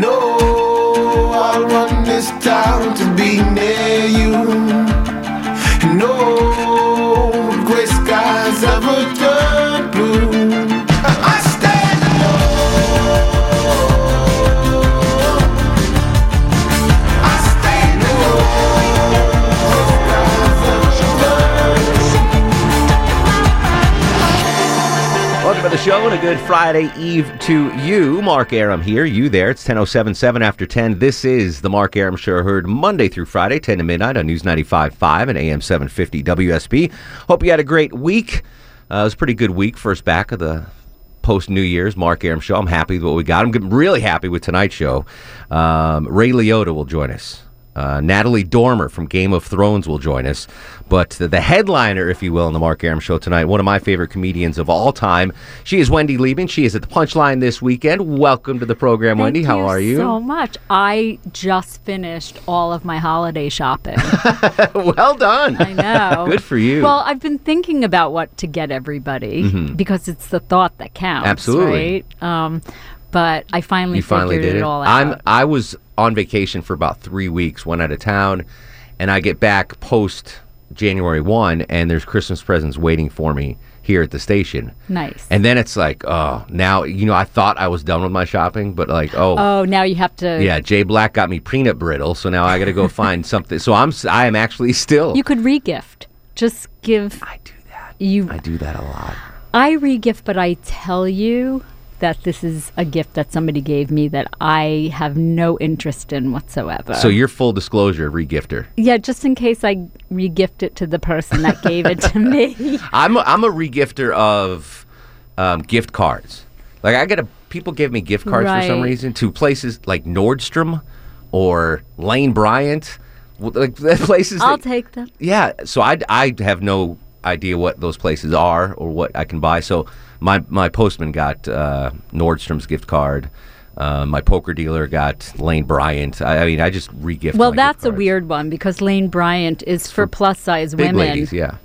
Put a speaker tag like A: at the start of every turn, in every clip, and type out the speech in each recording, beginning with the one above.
A: No, I'll run this town to be near you. No gray skies ever
B: show and a good Friday Eve to you. Mark Arum here, you there. It's 10.077 after 10. This is the Mark Arum Show, heard Monday through Friday, 10 to midnight on News 95.5 and AM 750 WSB. Hope you had a great week. Uh, it was a pretty good week, first back of the post New Year's Mark Arum Show. I'm happy with what we got. I'm really happy with tonight's show. Um, Ray Liotta will join us. Uh, Natalie Dormer from Game of Thrones will join us. But the, the headliner, if you will, on the Mark Arum Show tonight, one of my favorite comedians of all time. She is Wendy Liebman. She is at the Punchline this weekend. Welcome to the program, Wendy. How are you?
C: So much. I just finished all of my holiday shopping.
B: well done.
C: I know.
B: Good for you.
C: Well, I've been thinking about what to get everybody because it's the thought that counts.
B: Mm-hmm. Absolutely.
C: Right? Um, but I finally
B: you finally
C: figured
B: did
C: it
B: it.
C: all out.
B: I'm. I was on vacation for about three weeks, went out of town, and I get back post January one, and there's Christmas presents waiting for me here at the station.
C: nice.
B: And then it's like, oh, now you know I thought I was done with my shopping, but like, oh,
C: oh, now you have to.
B: yeah, Jay Black got me peanut brittle, so now I got to go find something. So I'm, I am actually still.
C: You could regift. Just give
B: I do that.
C: you.
B: I do that a lot.
C: I regift, but I tell you that this is a gift that somebody gave me that I have no interest in whatsoever.
B: So you're full disclosure regifter.
C: Yeah, just in case I regift it to the person that gave it to me.
B: I'm a, I'm a regifter of um, gift cards. Like I get a people give me gift cards for some reason to places like Nordstrom or Lane Bryant, like the places.
C: I'll
B: that-
C: take them.
B: Yeah, so I, I have no idea what those places are or what I can buy. So my my postman got uh, Nordstrom's gift card. Uh, my poker dealer got Lane Bryant. I, I mean, I just regift.
C: Well, that's a weird one because Lane Bryant is for plus size
B: big
C: women.
B: ladies. Yeah,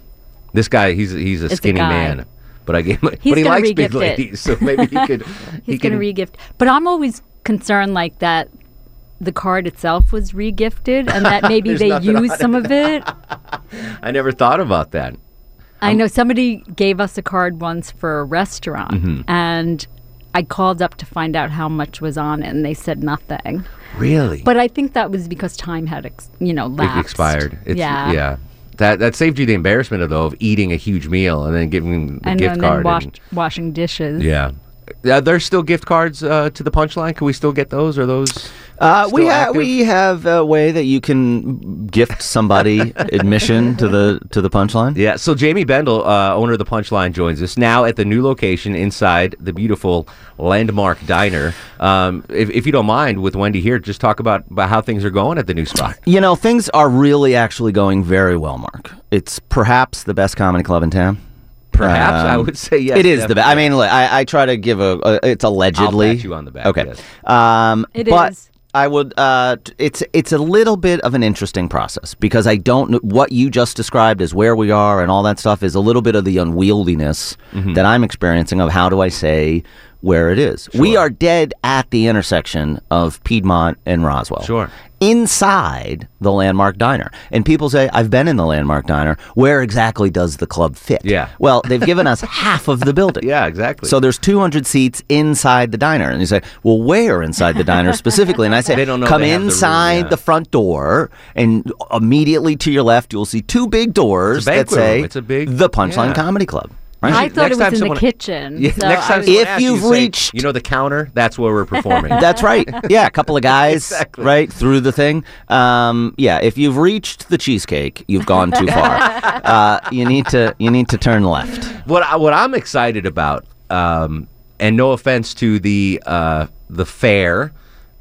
B: this guy he's he's a
C: a
B: skinny
C: guy.
B: man, but I gave him.
C: He's
B: but he
C: gonna
B: likes big
C: it.
B: ladies, so maybe he could. he
C: He's going to
B: can-
C: regift. But I'm always concerned like that the card itself was regifted and that maybe they used some of it.
B: I never thought about that.
C: I know somebody gave us a card once for a restaurant
B: Mm-hmm.
C: and I called up to find out how much was on it and they said nothing.
B: Really,
C: But I think that was because time had, ex- you know,
B: It expired. It's,
C: yeah.
B: yeah. That that saved you the embarrassment of though of eating a huge meal and then giving the
C: And,
B: gift
C: and
B: card.
C: then wash,
B: and-
C: washing dishes.
B: yeah. Uh, there's still gift cards uh, to the punchline. Can we still get those? Or those?
D: Uh, we
B: still
D: ha- we have a way that you can gift somebody admission to the to the punchline.
B: Yeah. So Jamie Bendel, uh, owner of the Punchline, joins us now at the new location inside the beautiful Landmark Diner. Um, if, if you don't mind, with Wendy here, just talk about, about how things are going at the new spot.
D: You know, things are really actually going very well, Mark. It's perhaps the best comedy club in town.
B: Perhaps I
D: Um,
B: would say yes.
D: it is the best. I mean, look, I, I try to give a, a it's allegedly.
B: I'll pat you on the back,
D: Okay.
B: yes.
D: Um,
C: It
D: but
C: is.
D: I would. Uh, it's it's a little bit of an interesting process because I don't know what you just described as where we are and all that stuff is a little bit of the unwieldiness
B: Mm-hmm.
D: that I'm experiencing of how do I say where it is. We are dead at the intersection of Piedmont and Roswell.
B: Sure.
D: Inside the Landmark Diner. And people say, I've been in the Landmark Diner. Where exactly does the club fit?
B: Yeah.
D: Well, they've given us half of the building.
B: Yeah, exactly.
D: So there's 200 seats inside the diner, and you say, "Well, where inside the diner specifically?" And I say,
B: They don't know
D: "Come
B: have the room,
D: inside
B: yeah.
D: the front door, and immediately to your left, you'll see two big doors that say
B: room. It's a big-
D: the Punchline
B: yeah.
D: Comedy Club." Right?
C: I
B: Next
C: thought it was in
B: someone-
C: the kitchen.
B: Yeah,
C: so
B: next time
D: If
B: asks you,
D: you've
B: say,
D: reached-
B: you know, the counter. That's where we're performing.
D: That's right. Yeah, a couple of guys,
B: Exactly.
D: right through the thing. Um, yeah, if you've reached the cheesecake, you've gone too far. uh, you need to you need to turn left.
B: what I, what I'm excited about, um, and no offense to the uh, the fair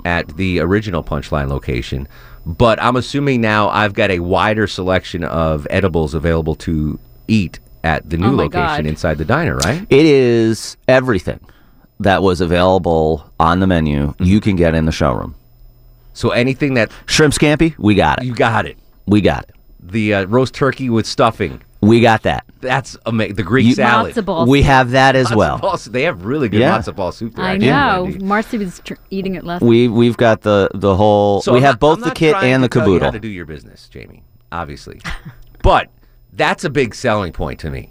B: at the original Punchline location, but I'm assuming now I've got a wider selection of edibles available to eat at the new
C: Oh
B: location
C: God.
B: inside the diner, right?
D: It is everything that was available on the menu.
B: Mm-hmm.
D: You can get in the showroom.
B: So anything that
D: Shrimp scampi, we got it.
B: you got it.
D: We got it.
B: The uh, roast turkey with stuffing
D: We got that.
B: That's amazing. The Greek
D: You-
B: salad.
C: Matzo ball.
D: We have that as
B: Matzo
D: well.
B: ball. They have really good
D: Yeah.
B: matzo ball soup there.
C: I
B: actually,
C: know.
B: Wendy.
C: Marcy was tr- eating it last.
D: We we've got the the whole.
B: So
D: we
B: I'm
D: have
B: not-
D: both
B: I'm
D: the kit
B: trying
D: and the
B: to tell you how
D: caboodle.
B: to do your business, Jamie. Obviously, but that's a big selling point to me.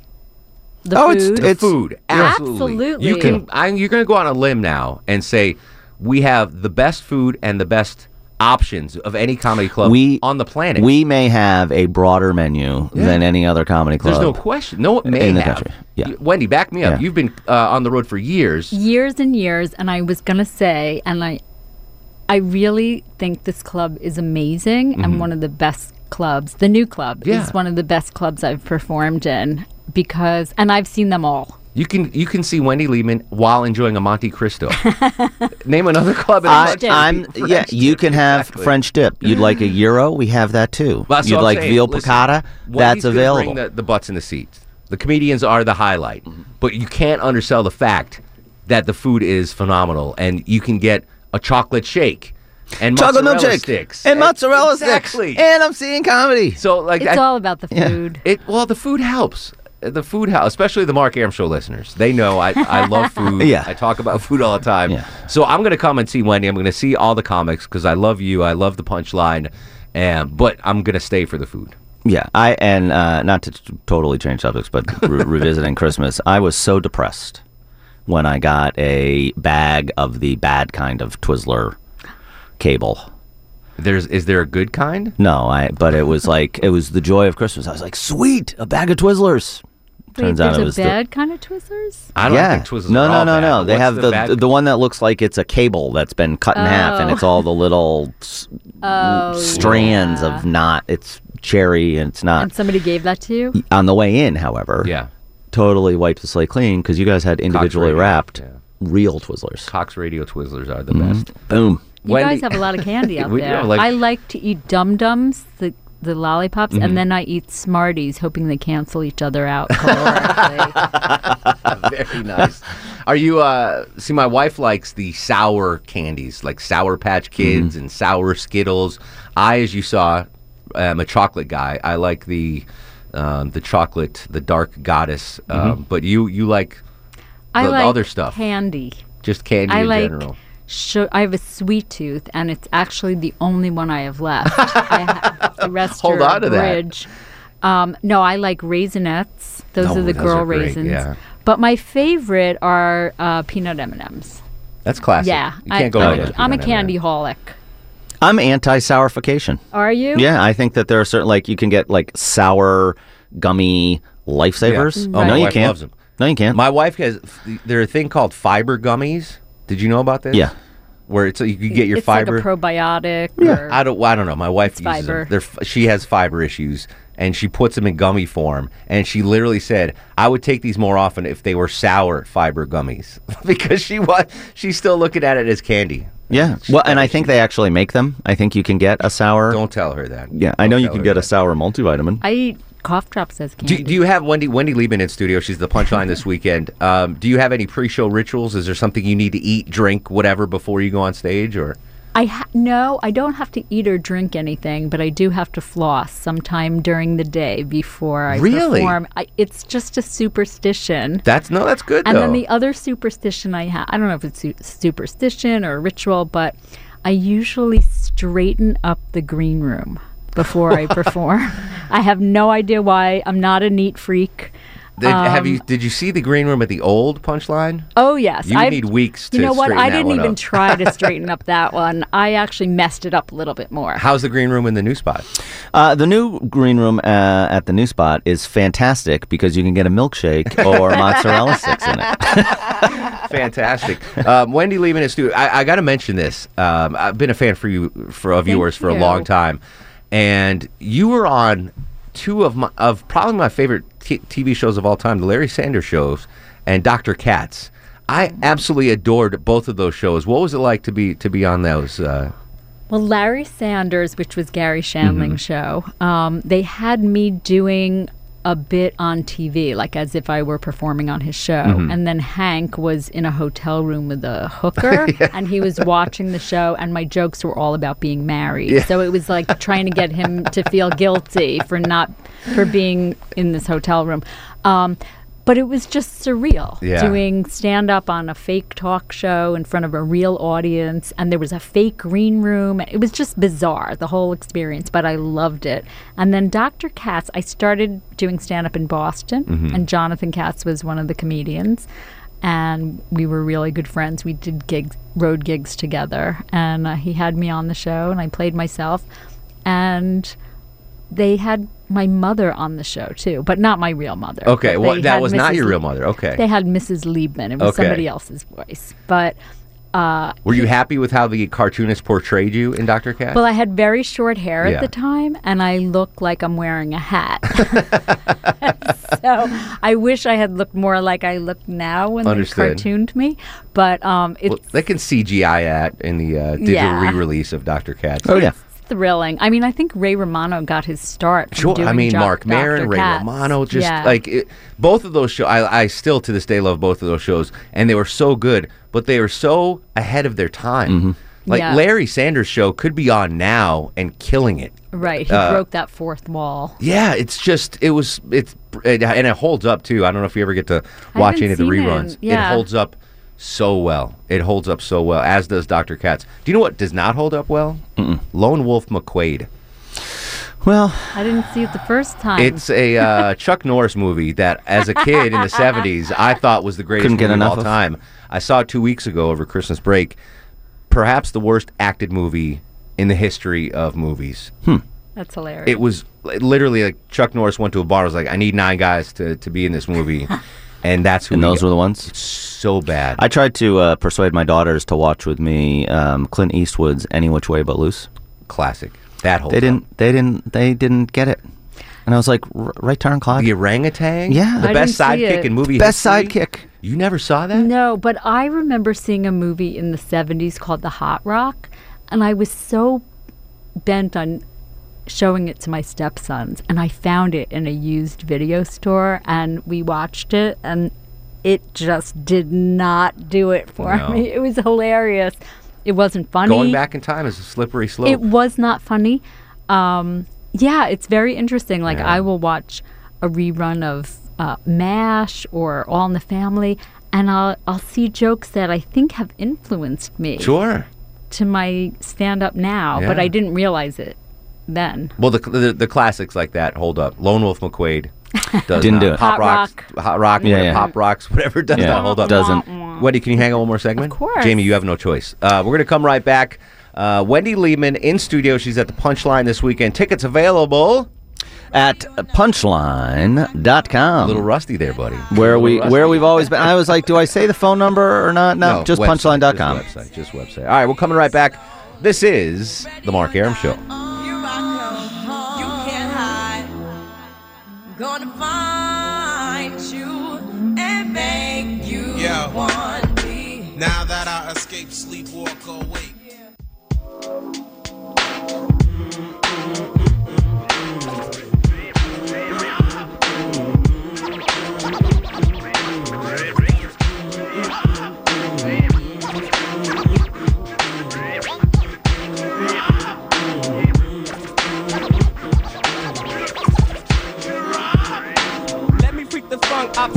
C: the
D: Oh,
C: food.
D: it's-
B: The
D: it's-
B: food, absolutely.
C: Absolutely.
B: You can. I, you're going to go on a limb now and say we have the best food and the best options of any comedy club
D: We
B: on the planet.
D: We may have a broader menu
B: Yeah.
D: than any other comedy club.
B: There's no question. No, it may
D: In the
B: have.
D: country, yeah.
B: Wendy, back me up.
D: Yeah.
B: You've been uh, on the road for years.
C: years and years and i was going to say and i i really think this club is amazing and one of the best clubs the new club.
B: Yeah.
C: is one of the best clubs i've performed in because and i've seen them all
B: You can you can see Wendy Liebman while enjoying a Monte Cristo. Name another club. in
D: I, I'm
B: French
D: yeah. You can have
B: exactly.
D: French dip. You'd like a euro? We have that too.
B: Well,
D: You'd like
B: saying.
D: veal
B: Listen,
D: piccata? That's available.
B: Bring the, the butts in the seats. The comedians are the highlight,
D: Mm-hmm.
B: but you can't undersell the fact that the food is phenomenal, and you can get a chocolate shake and
D: Chocolate
B: mozzarella
D: milkshake
B: sticks
D: and mozzarella
B: exactly.
D: sticks. And I'm seeing comedy.
B: So like
C: it's
B: I-
C: all about the
D: Yeah.
C: food
B: It well, the food helps. The food helps, especially the Mark Arum Show listeners. They know I, I love food.
D: Yeah.
B: I talk about food all the time.
D: Yeah.
B: So I'm going to come and see Wendy. I'm going to see all the comics because I love you. I love the punchline, and but I'm going to stay for the food.
D: Yeah, I and uh, not to t- totally change subjects, but re- revisiting Christmas, I was so depressed when I got a bag of the bad kind of Twizzler cable.
B: There's is there a good kind?
D: No, I but it was like it was the joy of Christmas. I was like, sweet, a bag of Twizzlers.
C: Wait,
D: Turns out
C: there's
D: it
C: a
D: was the-
C: bad kind of twizzlers
B: I don't
D: yeah.
B: think Twizzlers
D: no,
B: are
D: no,
B: all
D: no,
B: bad,
D: no. They
B: what's
D: have the
B: bad-
D: the, the one that looks like it's a cable that's been cut in half, and
C: Oh.
D: it's all the little
C: oh
D: strands
C: yeah.
D: of not. It's cherry, and it's not.
C: and somebody gave that to you
D: On the way in, however,
B: yeah.
D: totally wiped the slate clean because you guys had individually
B: Radio,
D: wrapped
B: yeah.
D: real Twizzlers.
B: Cox Radio Twizzlers are the
D: Mm-hmm.
B: best.
D: Boom.
C: You
B: Wendy-
C: guys have a lot of candy out
B: We
C: there
B: like-
C: i like to eat dum dums the the lollipops
B: Mm-hmm.
C: and then i eat smarties hoping they cancel each other out.
B: Very nice. Are you uh see my wife likes the sour candies, like Sour Patch Kids and sour Skittles. I as you saw am a chocolate guy. I like the um, the chocolate, the dark goddess. Um, but you you like
C: I
B: the other stuff.
C: candy.
B: just candy
C: I
B: in
C: like.
B: general.
C: Su- I have a sweet tooth, and it's actually the only one I have left. I have, the rest
B: Hold
C: are
B: on to that.
C: bridge. Um, no, I like raisinets. Those
B: Oh,
C: are the
B: those
C: girl
B: are great,
C: raisins.
B: yeah.
C: But my favorite are uh, peanut M and M's.
B: That's classic.
C: Yeah,
B: You can't go
C: I,
B: wrong
C: I'm,
B: with
C: a, I'm a
B: M&M.
C: candy holic.
D: I'm anti-sourification.
C: Are you?
D: Yeah, I think that there are certain like you can get like sour, gummy lifesavers.
B: Yeah. Oh,
D: no, you can't.
B: loves 'em.
D: No, you can't.
B: My wife has There are a thing called fiber gummies. Did you know about this?
D: yeah.
B: Where it's you can get your
C: it's
B: fiber.
C: like a probiotic.
B: Yeah,
C: or-
B: I don't. I don't know. My wife uses
C: fiber.
B: them. They're, she has fiber issues, and she puts them in gummy form. And she literally said, "I would take these more often if they were sour fiber gummies," because she was she's still looking at it as candy.
D: Yeah.
B: She's
D: Well, and I think they actually make them. I think you can get a sour.
B: Don't tell her that.
D: yeah, I
B: Don't
D: know you can
B: her
D: get a sour multivitamin.
C: I eat cough drops as candy.
B: Do, do you have Wendy Wendy Liebman in studio? She's the punchline this weekend. Um, do you have any pre-show rituals? Is there something you need to eat, drink, whatever before you go on stage, or
C: I ha- no, I don't have to eat or drink anything, but I do have to floss sometime during the day before I
B: Really?
C: perform. I, it's just a superstition.
B: that's no, that's good
C: And
B: though.
C: then the other superstition I have, I don't know if it's su- superstition or ritual, but I usually straighten up the green room before I perform. I have no idea why. I'm not a neat freak.
B: Did, have
C: um,
B: you? Did you see the green room at the old punchline?
C: Oh yes,
B: You
C: I've-
B: need weeks
C: You
B: to
C: know what? I didn't even try to straighten up that one. I actually messed it up a little bit more.
B: How's the green room in the new spot?
D: Uh, the new green room uh, at the new spot is fantastic because you can get a milkshake or mozzarella sticks in it.
B: Fantastic. um, Wendy Liebman is studio. I, I got to mention this. Um, I've been a fan for you for of
C: Thank
B: yours for a long time, and you were on two of my of probably my favorite t- TV shows of all time, the Larry Sanders shows and Dr. Katz. I absolutely adored both of those shows. What was it like to be to be on those? Uh,
C: Well, Larry Sanders, which was Garry Shandling's show, um, they had me doing a bit on TV, like as if I were performing on his show.
B: Mm-hmm.
C: And then Hank was in a hotel room with a hooker and he was watching the show, and my jokes were all about being married. So it was like trying to get him to feel guilty for not, for being in this hotel room. Um, but it was just surreal
B: Yeah.
C: doing stand up on a fake talk show in front of a real audience and there was a fake green room. It was just bizarre the whole experience but i loved it. And then dr katz i started doing stand up in boston and jonathan katz was one of the comedians and we were really good friends. We did gigs road gigs together and uh, he had me on the show and i played myself. And they had my mother on the show too, but not my real mother.
B: Okay, well, that
C: had
B: was not your real mother. Okay.
C: They had Mrs. Liebman. It was
B: Okay.
C: somebody else's voice. But uh,
B: Were you happy with how the cartoonist portrayed you in Dr. Katz?
C: well, I had very short hair
B: Yeah.
C: at the time, and I look like I'm wearing a hat. so I wish I had looked more like I look now when
B: Understood.
C: they cartooned me. But um, it's
B: well, they can CGI that in the uh, digital
C: Yeah.
B: re-release of Dr. Katz.
D: Oh yeah.
C: Thrilling. I mean, I think Ray Romano got his start. From
B: Sure.
C: doing
B: I mean,
C: Doc-
B: Marc Maron,
C: Dr.
B: Ray
C: Katz.
B: Romano, just
C: Yeah.
B: like it, both of those shows. I, I still to this day love both of those shows, and they were so good, but they were so ahead of their time.
D: Mm-hmm.
B: Like
C: Yeah.
B: Larry Sanders' show could be on now and killing it.
C: right. He
B: uh,
C: broke that fourth wall.
B: Yeah, it's just it was it's it, and it holds up too. I don't know if you ever get to watch any of the
C: seen it.
B: reruns.
C: Yeah.
B: It holds up so well. It holds up so well, as does Dr. Katz. Do you know what does not hold up well? Lone Wolf McQuade.
D: Well,
C: I didn't see it the first time.
B: It's a uh, Chuck Norris movie that, as a kid in the '70s, I thought was the greatest
D: Couldn't get
B: movie of
D: enough
B: all
D: of.
B: time. I saw it two weeks ago over Christmas break. Perhaps the worst acted movie in the history of movies.
C: That's hilarious.
B: It was literally like Chuck Norris went to a bar. and Was like, I need nine guys to, to be in this movie, and that's who.
D: and
B: we
D: those
B: got.
D: were the ones.
B: so bad.
D: I tried to uh, persuade my daughters to watch with me um, Clint Eastwood's Any Which Way But Loose.
B: Classic. That whole.
D: They didn't. They didn't. They didn't get it. And I was like, "R- right turn, Clyde.
B: The orangutan.
D: Yeah.
B: The
C: I
B: best sidekick in movie.
D: Best
B: history?
D: sidekick.
B: You never saw that?
C: No, but I remember seeing a movie in the 70s called The Hot Rock, and I was so bent on showing it to my stepsons, and I found it in a used video store, and we watched it, and it just did not do it for
B: No.
C: me. It was hilarious. It wasn't funny.
B: Going back in time is a slippery slope.
C: It was not funny. Um, yeah, it's very interesting. Like
B: Yeah.
C: I will watch a rerun of uh, MASH or All in the Family, and I'll I'll see jokes that I think have influenced me
B: sure.
C: to my stand up now, but I didn't realize it then.
B: Well, the, the the classics like that hold up. Lone Wolf McQuade does
D: Didn't
B: not.
D: do it.
B: Pop
C: Hot
B: rocks,
C: Rock.
B: hot rock,
D: Yeah,
B: whatever,
D: yeah.
B: pop rocks, whatever does
D: Yeah,
B: not hold up.
D: doesn't.
B: Wendy, can you hang on one more segment?
C: Of course.
B: Jamie, you have no choice. Uh, we're gonna come right back. Uh, Wendy Liebman in studio. She's at the Punchline this weekend. Tickets available.
D: At punchline.com.
B: A little rusty there, buddy.
D: where we
B: little
D: where we've always been. I was like, do I say the phone number or not? No, just
B: website,
D: punchline.com.
B: Just website, just website. All right, we're coming right back. This is the Mark Arum Show.
E: Gonna find you and make you
F: Yo.
E: want me.
F: Now that I escape, sleepwalk awake.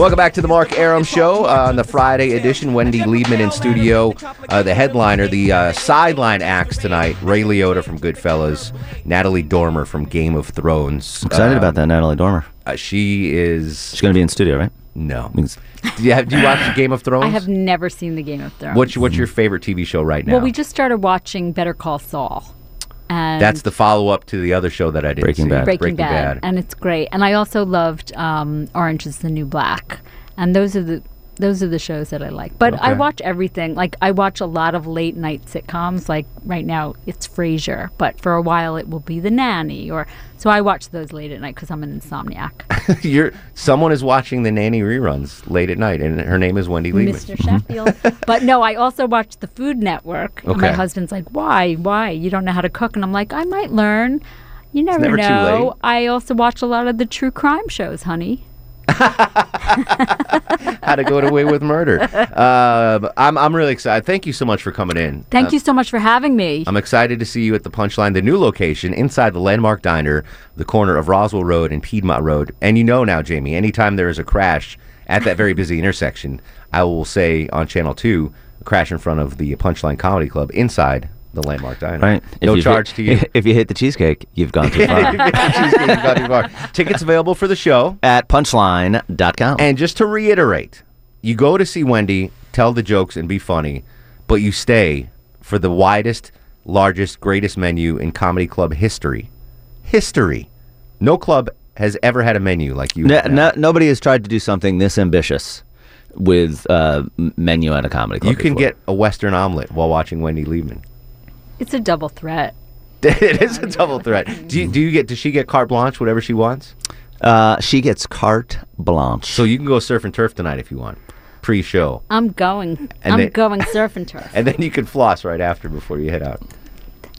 B: Welcome back to the Mark Arum Show uh, on the Friday edition. Wendy Liebman in studio. Uh, the headliner, the uh, sideline acts tonight Ray Liotta from Goodfellas, Natalie Dormer from Game of Thrones.
D: Excited
B: Um,
D: about that, Natalie Dormer.
B: Uh, she is.
D: She's going to be in studio, right?
B: No. Do you, have, do you watch Game of Thrones?
C: I have never seen the Game of Thrones.
B: What's, what's your favorite TV show right now?
C: Well, we just started watching Better Call Saul. And
B: That's the follow up to the other show that I didn't
D: Breaking
B: see.
D: Bad.
C: Breaking, Bad, and it's great. And I also loved um, Orange Is the New Black, and those are the those are the shows that I like. But I watch everything. Like I watch a lot of late night sitcoms. Like right now, it's Frasier, but for a while it will be The Nanny, or so I watch those late at night because I'm an insomniac.
B: You're someone is watching the nanny reruns late at night, and her name is Wendy Liebman.
C: Mr. Sheffield. but no, I also watch the Food Network. And my husband's like, "Why? Why? You don't know how to cook?" And I'm like, "I might learn." You never,
B: never
C: know. I also watch a lot of the true crime shows, honey.
B: How to get away with murder. Uh, I'm I'm really excited. Thank you so much for coming in.
C: Thank
B: Uh,
C: you so much for having me.
B: I'm excited to see you at the Punchline, the new location inside the Landmark Diner, the corner of Roswell Road and Piedmont Road. And you know now, Jamie, anytime there is a crash at that very busy intersection, I will say on Channel 2, a crash in front of the Punchline Comedy Club inside the Landmark Diner.
D: Right.
B: No charge
D: hit,
B: to you.
D: If you hit the cheesecake, you've gone too far.
B: Cheesecake is not too far. Tickets available for the show.
D: At punchline.com.
B: And just to reiterate, you go to see Wendy, tell the jokes, and be funny, but you stay for the widest, largest, greatest menu in comedy club history. History. No club has ever had a menu like you.
D: No,
B: have
D: no, nobody has tried to do something this ambitious with uh, menu at a comedy club.
B: you can
D: before.
B: get a Western omelet while watching Wendy Liebman.
C: It's a double threat.
B: it is a double threat. Do you, do you get? Does she get carte blanche, whatever she wants?
D: Uh, she gets carte blanche.
B: So you can go surf and turf tonight if you want, pre-show,
C: I'm going.
B: And
C: I'm
B: they-
C: going surf and turf.
B: and then you can floss right after before you head out.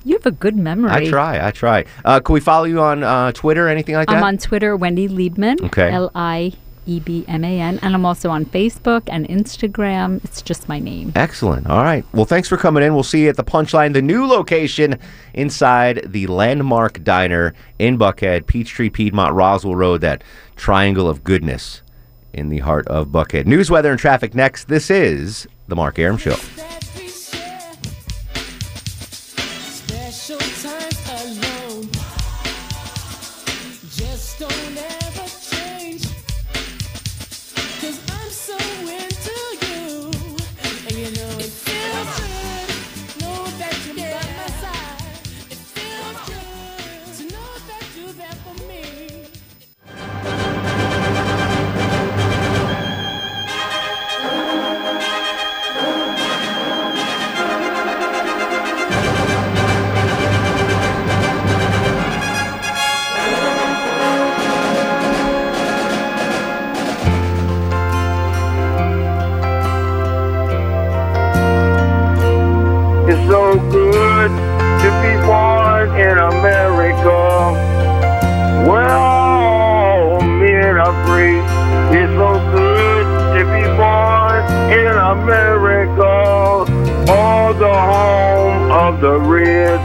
C: You have a good memory.
B: I try. I try. Uh, can we follow you on uh, Twitter, or anything like that?
C: I'm on Twitter, Wendy Liebman.
B: Okay.
C: L I E B M A N. And I'm also on Facebook and Instagram. It's just my name.
B: Excellent. All right. Well, thanks for coming in. We'll see you at the Punchline, the new location inside the Landmark Diner in Buckhead, Peachtree, Piedmont, Roswell Road, that triangle of goodness in the heart of Buckhead. News, weather, and traffic next. This is The Mark Arum Show.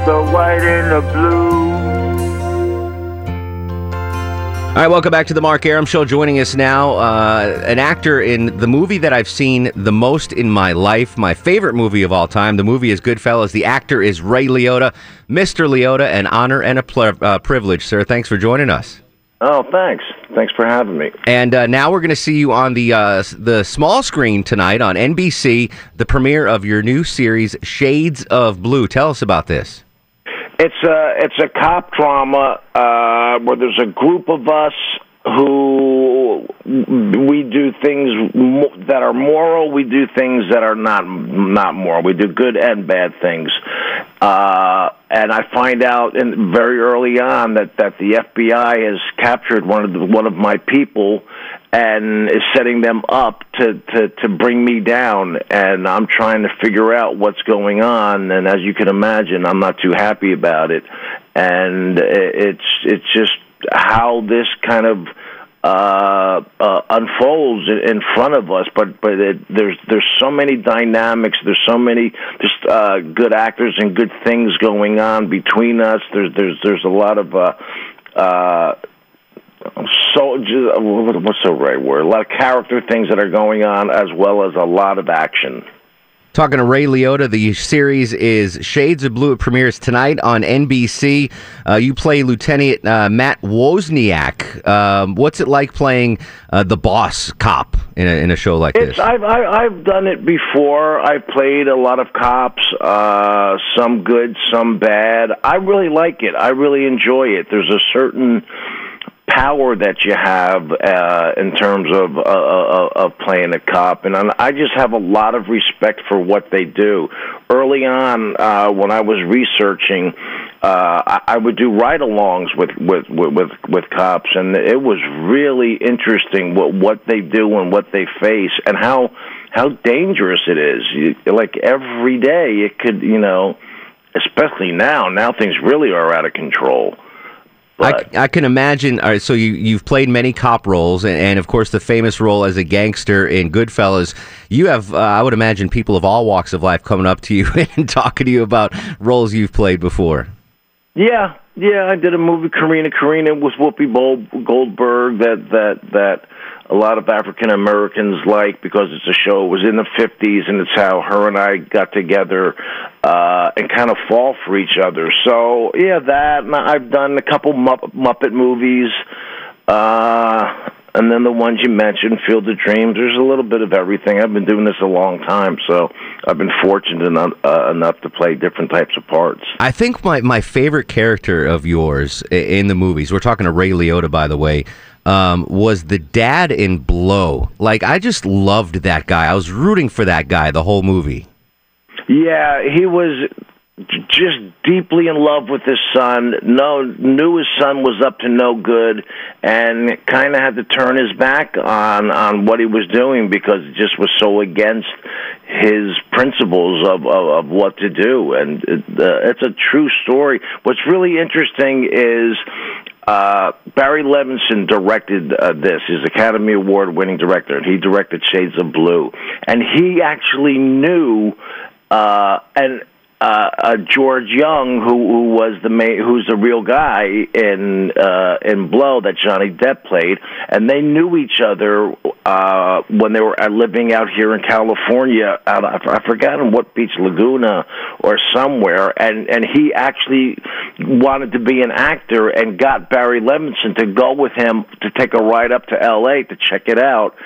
A: The white, and the blue.
B: All right, welcome back to the Mark Arum Show. Joining us now, uh, an actor in the movie that I've seen the most in my life, my favorite movie of all time. The movie is Goodfellas. The actor is Ray Liotta. Mr. Liotta, an honor and a ple- uh, privilege, sir. Thanks for joining us.
G: Oh, thanks. Thanks for having me.
B: And uh, now we're going to see you on the uh, the small screen tonight on NBC, the premiere of your new series, Shades of Blue. Tell us about this.
G: It's a it's a cop drama uh, where there's a group of us who we do things that are moral. We do things that are not not moral. We do good and bad things. Uh, and I find out in, very early on that, that the FBI has captured one of the, one of my people and is setting them up to, to, to bring me down. And I'm trying to figure out what's going on. And as you can imagine, I'm not too happy about it. And it's it's just how this kind of uh, uh, unfolds in front of us. But but it, there's there's so many dynamics. There's so many just uh, good actors and good things going on between us. There's there's there's a lot of. Uh, uh, so just, what's the right word? A lot of character things that are going on, as well as a lot of action.
B: Talking to Ray Liotta, the series is Shades of Blue. It premieres tonight on NBC. Uh, you play Lieutenant uh, Matt Wozniak. Um, what's it like playing uh, the boss cop in a, in a show like
G: It's
B: this?
G: I've I, I've done it before. I've played a lot of cops, uh, some good, some bad. I really like it. I really enjoy it. There's a certain power that you have uh, in terms of uh, uh, of playing a cop, and I just have a lot of respect for what they do. Early on, uh, when I was researching, uh, I, I would do ride-alongs with with, with with cops, and it was really interesting what what they do and what they face, and how how dangerous it is. You, like every day, it could you know, especially now. Now things really are out of control But
B: I can imagine. All right, so you you've played many cop roles, and, and of course the famous role as a gangster in Goodfellas. You have, uh, I would imagine, people of all walks of life coming up to you and talking to you about roles you've played before.
G: yeah, yeah, I did a movie, Corrina. Corrina was Whoopi Goldberg that that that a lot of African Americans like because it's a show. It was in the fifties, and it's how her and I got together uh, and kind of fall for each other. So yeah, that and I've done a couple Mupp- Muppet movies. Uh, and then the ones you mentioned, Field of Dreams. There's a little bit of everything. I've been doing this a long time, so I've been fortunate enough, uh, enough to play different types of parts.
B: I think my, my favorite character of yours in the movies, we're talking to Ray Liotta, by the way, um, was the dad in Blow. Like, I just loved that guy. I was rooting for that guy the whole movie.
G: Yeah, he was just deeply in love with his son. No, knew his son was up to no good, and kind of had to turn his back on on what he was doing because it just was so against his principles of of, of what to do. And it, uh, it's a true story. What's really interesting is. Uh, Barry Levinson directed uh, this. He's Academy Award winning director, and he directed Shades of Blue. And he actually knew uh, and uh, uh, George Jung, who who was the main, who's the real guy in uh, in Blow that Johnny Depp played, and they knew each other uh, when they were uh, living out here in California. Out, I I forgot in what beach, Laguna or somewhere, and and he actually wanted to be an actor and got Barry Levinson to go with him to take a ride up to L.A. to check it out.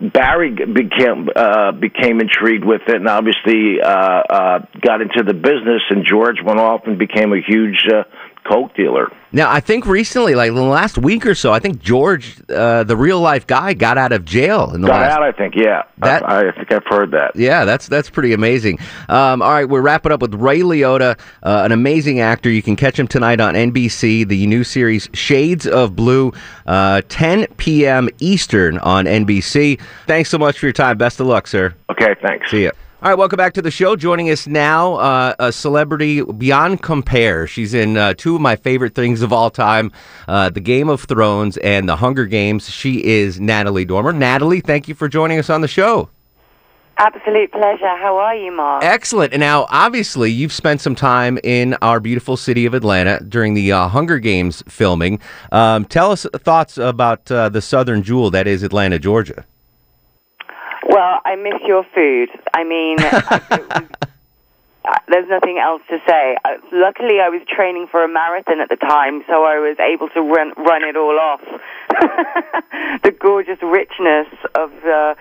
G: Barry became uh, became intrigued with it, and obviously uh, uh, got into the business. And George went off and became a huge uh, coke dealer.
B: Now, I think recently, like in the last week or so, I think George, uh, the real life guy, got out of jail in the
G: Got
B: last.
G: out, I think. Yeah,
B: That-
G: I, I think I've heard that.
B: Yeah, that's that's pretty amazing. Um, all right, we're wrapping up with Ray Liotta, uh, an amazing actor. You can catch him tonight on NBC, the new series Shades of Blue, uh, 10 p.m. Eastern on NBC. Thanks so much for your time. Best of luck, sir.
G: Okay, thanks.
B: See ya. All right, welcome back to the show. Joining us now, uh, a celebrity beyond compare. She's in uh, two of my favorite things of all time uh, The Game of Thrones and The Hunger Games. She is Natalie Dormer. Natalie, thank you for joining us on the show.
H: Absolute pleasure. How are you, Mark?
B: Excellent. And now, obviously, you've spent some time in our beautiful city of Atlanta during the uh, Hunger Games filming. Um, tell us thoughts about uh, the Southern Jewel that is Atlanta, Georgia.
H: Well, I miss your food. I mean, I- uh, there's nothing else to say. Uh, luckily, I was training for a marathon at the time, so I was able to run run it all off. the gorgeous richness of uh,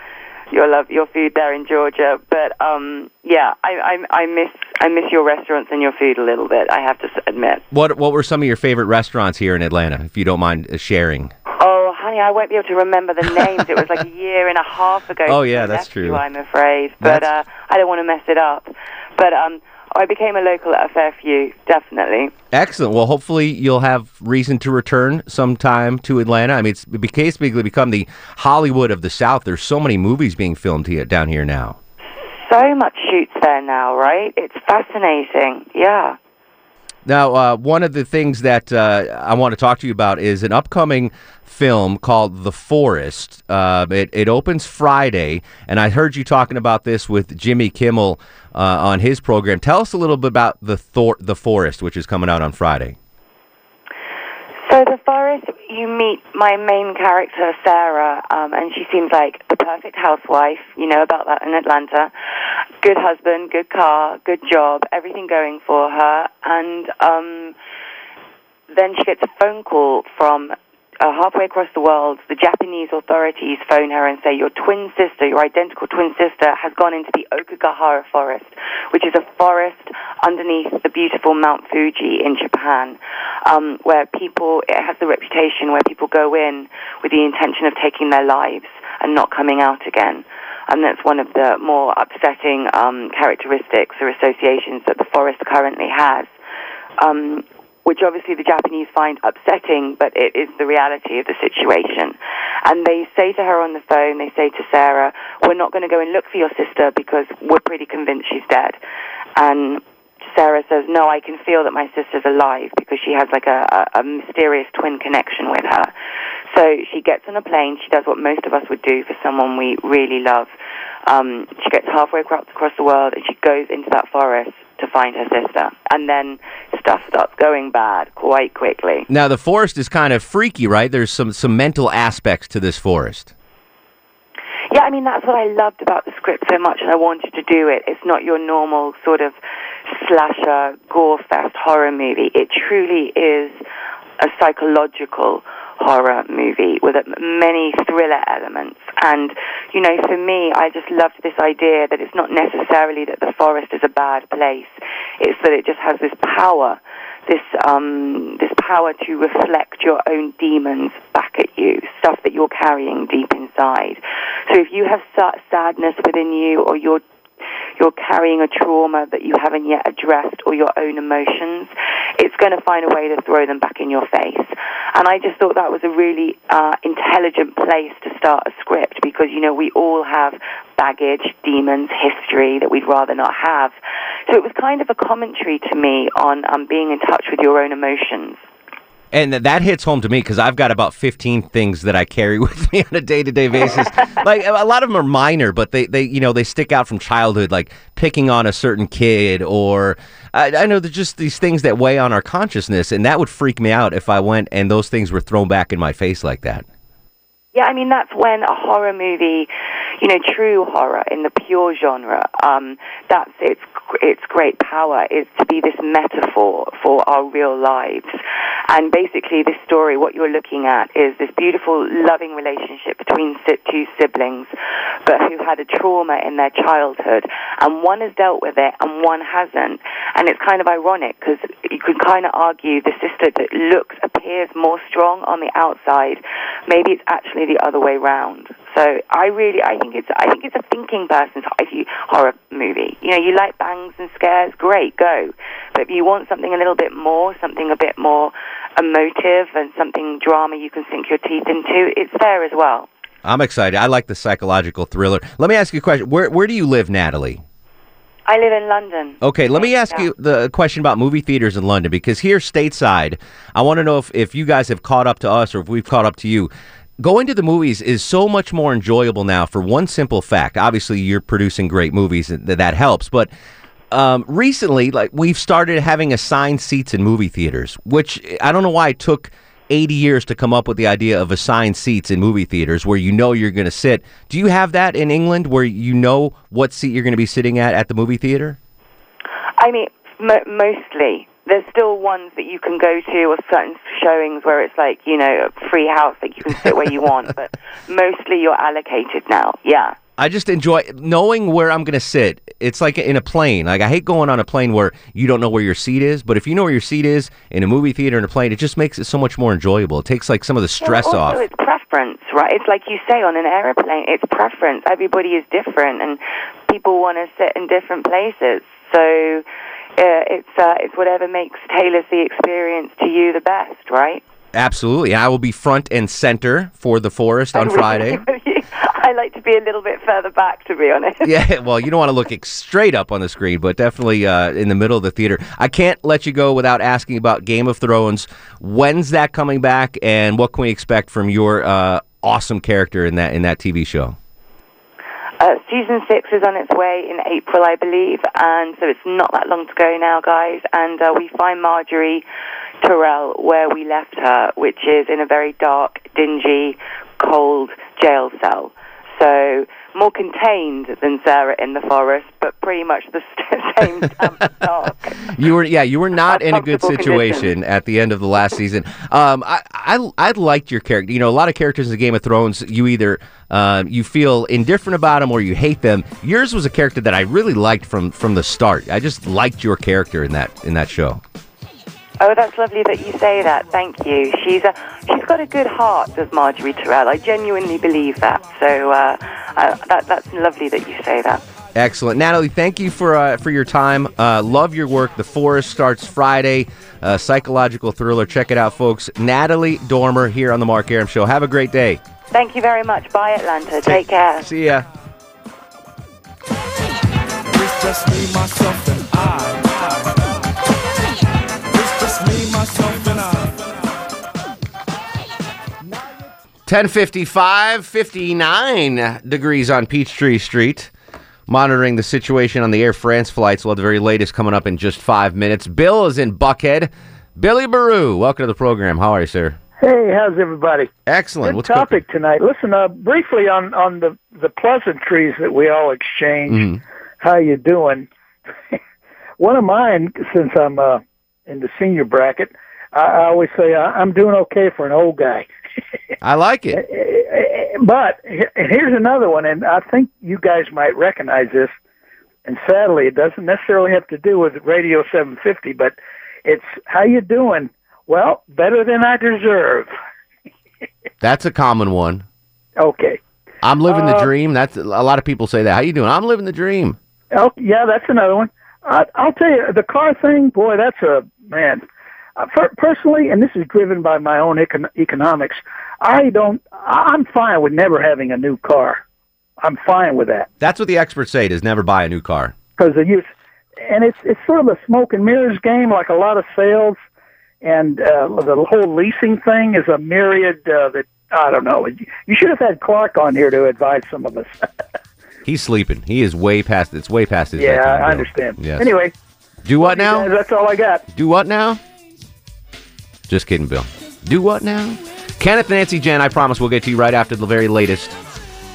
H: your love, your food there in Georgia. But um, yeah, I, I I miss I miss your restaurants and your food a little bit. I have to admit.
B: What What were some of your favorite restaurants here in Atlanta, if you don't mind uh, sharing?
H: Honey, I won't be able to remember the names. it was like a year and a half ago.
B: Oh, yeah, that's true.
H: You, I'm afraid, but uh, I don't want to mess it up. But um, I became a local at a fair few, definitely.
B: Excellent. Well, hopefully you'll have reason to return sometime to Atlanta. I mean, it's basically become the Hollywood of the South. There's so many movies being filmed here down here now.
H: So much shoots there now, right? It's fascinating. Yeah.
B: Now, uh, one of the things that uh, I want to talk to you about is an upcoming film called The Forest. Uh, it, it opens Friday, and I heard you talking about this with Jimmy Kimmel uh, on his program. Tell us a little bit about the Thor- The Forest, which is coming out on Friday.
H: So the forest, you meet my main character, Sarah, um, and she seems like the perfect housewife. You know about that in Atlanta. Good husband, good car, good job, everything going for her. And um, then she gets a phone call from uh, halfway across the world. The Japanese authorities phone her and say, Your twin sister, your identical twin sister, has gone into the Aokigahara forest, which is a forest underneath the beautiful Mount Fuji in Japan, um, where people, it has the reputation where people go in with the intention of taking their lives and not coming out again. And that's one of the more upsetting um, characteristics or associations that the forest currently has. Um, which obviously the Japanese find upsetting, but it is the reality of the situation. And they say to her on the phone, they say to Sarah, we're not going to go and look for your sister because we're pretty convinced she's dead. And Sarah says, "No, I can feel that my sister's alive because she has like a, a, a mysterious twin connection with her." So she gets on a plane. She does what most of us would do for someone we really love. Um, she gets halfway across, across the world and she goes into that forest to find her sister. And then stuff starts going bad quite quickly.
B: Now the forest is kind of freaky, right? There's some some mental aspects to this forest.
H: Yeah, I mean that's what I loved about the script so much, and I wanted to do it. It's not your normal sort of slasher gore fest horror movie. It truly is a psychological horror movie with many thriller elements. And you know, for me, I just loved this idea that it's not necessarily that the forest is a bad place. It's that it just has this power this um, this power to reflect your own demons back at you, stuff that you're carrying deep inside. So if you have sadness within you, or you're you're carrying a trauma that you haven't yet addressed, or your own emotions, it's going to find a way to throw them back in your face. And I just thought that was a really uh, intelligent place to start a script because you know we all have baggage, demons, history that we'd rather not have. So it was kind of a commentary to me on um, being in touch with your own emotions.
B: And that hits home to me because I've got about 15 things that I carry with me on a day to day basis. like a lot of them are minor, but they, they, you know, they stick out from childhood, like picking on a certain kid, or I, I know there's just these things that weigh on our consciousness, and that would freak me out if I went and those things were thrown back in my face like that.
H: Yeah, I mean that's when a horror movie, you know, true horror in the pure genre, um, that's its its great power is to be this metaphor for our real lives. And basically, this story, what you're looking at is this beautiful, loving relationship between two siblings, but who had a trauma in their childhood, and one has dealt with it and one hasn't. And it's kind of ironic because you could kind of argue the sister that looks appears more strong on the outside, maybe it's actually the other way round. So I really, I think it's, I think it's a thinking person's horror movie. You know, you like bangs and scares, great, go. But if you want something a little bit more, something a bit more emotive, and something drama you can sink your teeth into, it's there as well.
B: I'm excited. I like the psychological thriller. Let me ask you a question. Where, where do you live, Natalie?
H: I live in London.
B: Okay, let me ask
H: Yeah.
B: you the question about movie theaters in London because here stateside, I want to know if, if you guys have caught up to us or if we've caught up to you. Going to the movies is so much more enjoyable now for one simple fact. Obviously, you're producing great movies and that helps, but um, recently, like we've started having assigned seats in movie theaters, which I don't know why it took 80 years to come up with the idea of assigned seats in movie theaters where you know you're going to sit. Do you have that in England where you know what seat you're going to be sitting at at the movie theater?
H: I mean, mo mostly. There's still ones that you can go to or certain showings where it's like, you know, a free house, like you can sit where you want, but mostly you're allocated now. Yeah.
B: I just enjoy knowing where I'm going to sit. It's like in a plane. Like I hate going on a plane where you don't know where your seat is, but if you know where your seat is in a movie theater in a plane, it just makes it so much more enjoyable. It takes like some of the stress
H: well,
B: off.
H: it's preference, right? It's like you say on an airplane, it's preference. Everybody is different, and people want to sit in different places. So uh, it's uh, it's whatever makes tailors the experience to you the best, right?
B: Absolutely. I will be front and center for The Forest on Friday.
H: I like to be a little bit further back, to be honest.
B: Yeah, well, you don't want to look straight up on the screen, but definitely uh, in the middle of the theater. I can't let you go without asking about Game of Thrones. When's that coming back, and what can we expect from your uh, awesome character in that in that TV show?
H: Uh, season six is on its way in April, I believe, and so it's not that long to go now, guys. And uh, we find Margaery Tyrell where we left her, which is in a very dark, dingy, cold jail cell. So more contained than Sarah in the forest, but pretty much the same damp.
B: You were, yeah, you were not in a good situation
H: conditions.
B: at the end of the last season. Um, I, I, I liked your character. You know, a lot of characters in Game of Thrones, you either um, you feel indifferent about them or you hate them. Yours was a character that I really liked from from the start. I just liked your character in that in that show.
H: Oh, that's lovely that you say that. Thank you. She's a she's got a good heart, does Margaery Tyrell. I genuinely believe that. So uh, uh, that that's lovely that you say that.
B: Excellent, Natalie. Thank you for uh, for your time. Uh, love your work. The Forest starts Friday. Uh, psychological thriller. Check it out, folks. Natalie Dormer here on the Mark Arum Show. Have a great day.
H: Thank you very much. Bye, Atlanta. Take care.
B: See ya. 1055, 59 degrees on Peachtree Street. Monitoring the situation on the Air France flights. We'll have the very latest coming up in just five minutes. Bill is in Buckhead. Billy Baru, welcome to the program. How are you, sir?
I: Hey, how's everybody?
B: Excellent.
I: Good
B: What's
I: topic tonight. Listen, uh, briefly on on the the pleasantries that we all exchange.
B: Mhm.
I: How you doing? One of mine, since I'm uh, in the senior bracket, I, I always say uh, I'm doing okay for an old guy.
B: I like it.
I: But here's another one, and I think you guys might recognize this. And sadly, it doesn't necessarily have to do with Radio 750, but it's how you doing? Well, better than I deserve.
B: That's a common one.
I: Okay.
B: I'm living the
I: Uh,
B: dream. That's a lot of people say that. How you doing? I'm living the dream.
I: Oh, yeah, that's another one. I, I'll tell you, the car thing, boy, that's a man. Uh, personally, and this is driven by my own econ- economics. I don't. I'm fine with never having a new car. I'm fine with that
B: That's what the experts say. Is never buy a new car.
I: because the use, and it's it's sort of a smoke and mirrors game, like a lot of sales, and uh, the whole leasing thing is a myriad uh, that I don't know. You should have had Clark on here to advise some of us.
B: He's sleeping. He is way past. It's way past his.
I: yeah, I understand.
B: Yes.
I: Anyway,
B: do what now?
I: guys, that's all I got.
B: Do what now? Just kidding, Bill. Do what now? Kenneth, Nancy, Jen, I promise we'll get to you right after the very latest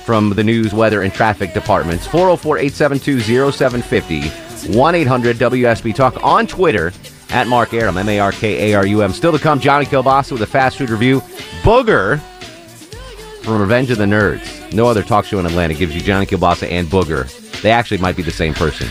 B: from the news, weather, and traffic departments. 404 872 0750 1 800 WSB Talk on Twitter at Mark Arum, M A R K A R U M. Still to come, Johnny Kilbasa with a fast food review. Booger from Revenge of the Nerds. No other talk show in Atlanta gives you Johnny Kilbasa and Booger. They actually might be the same person.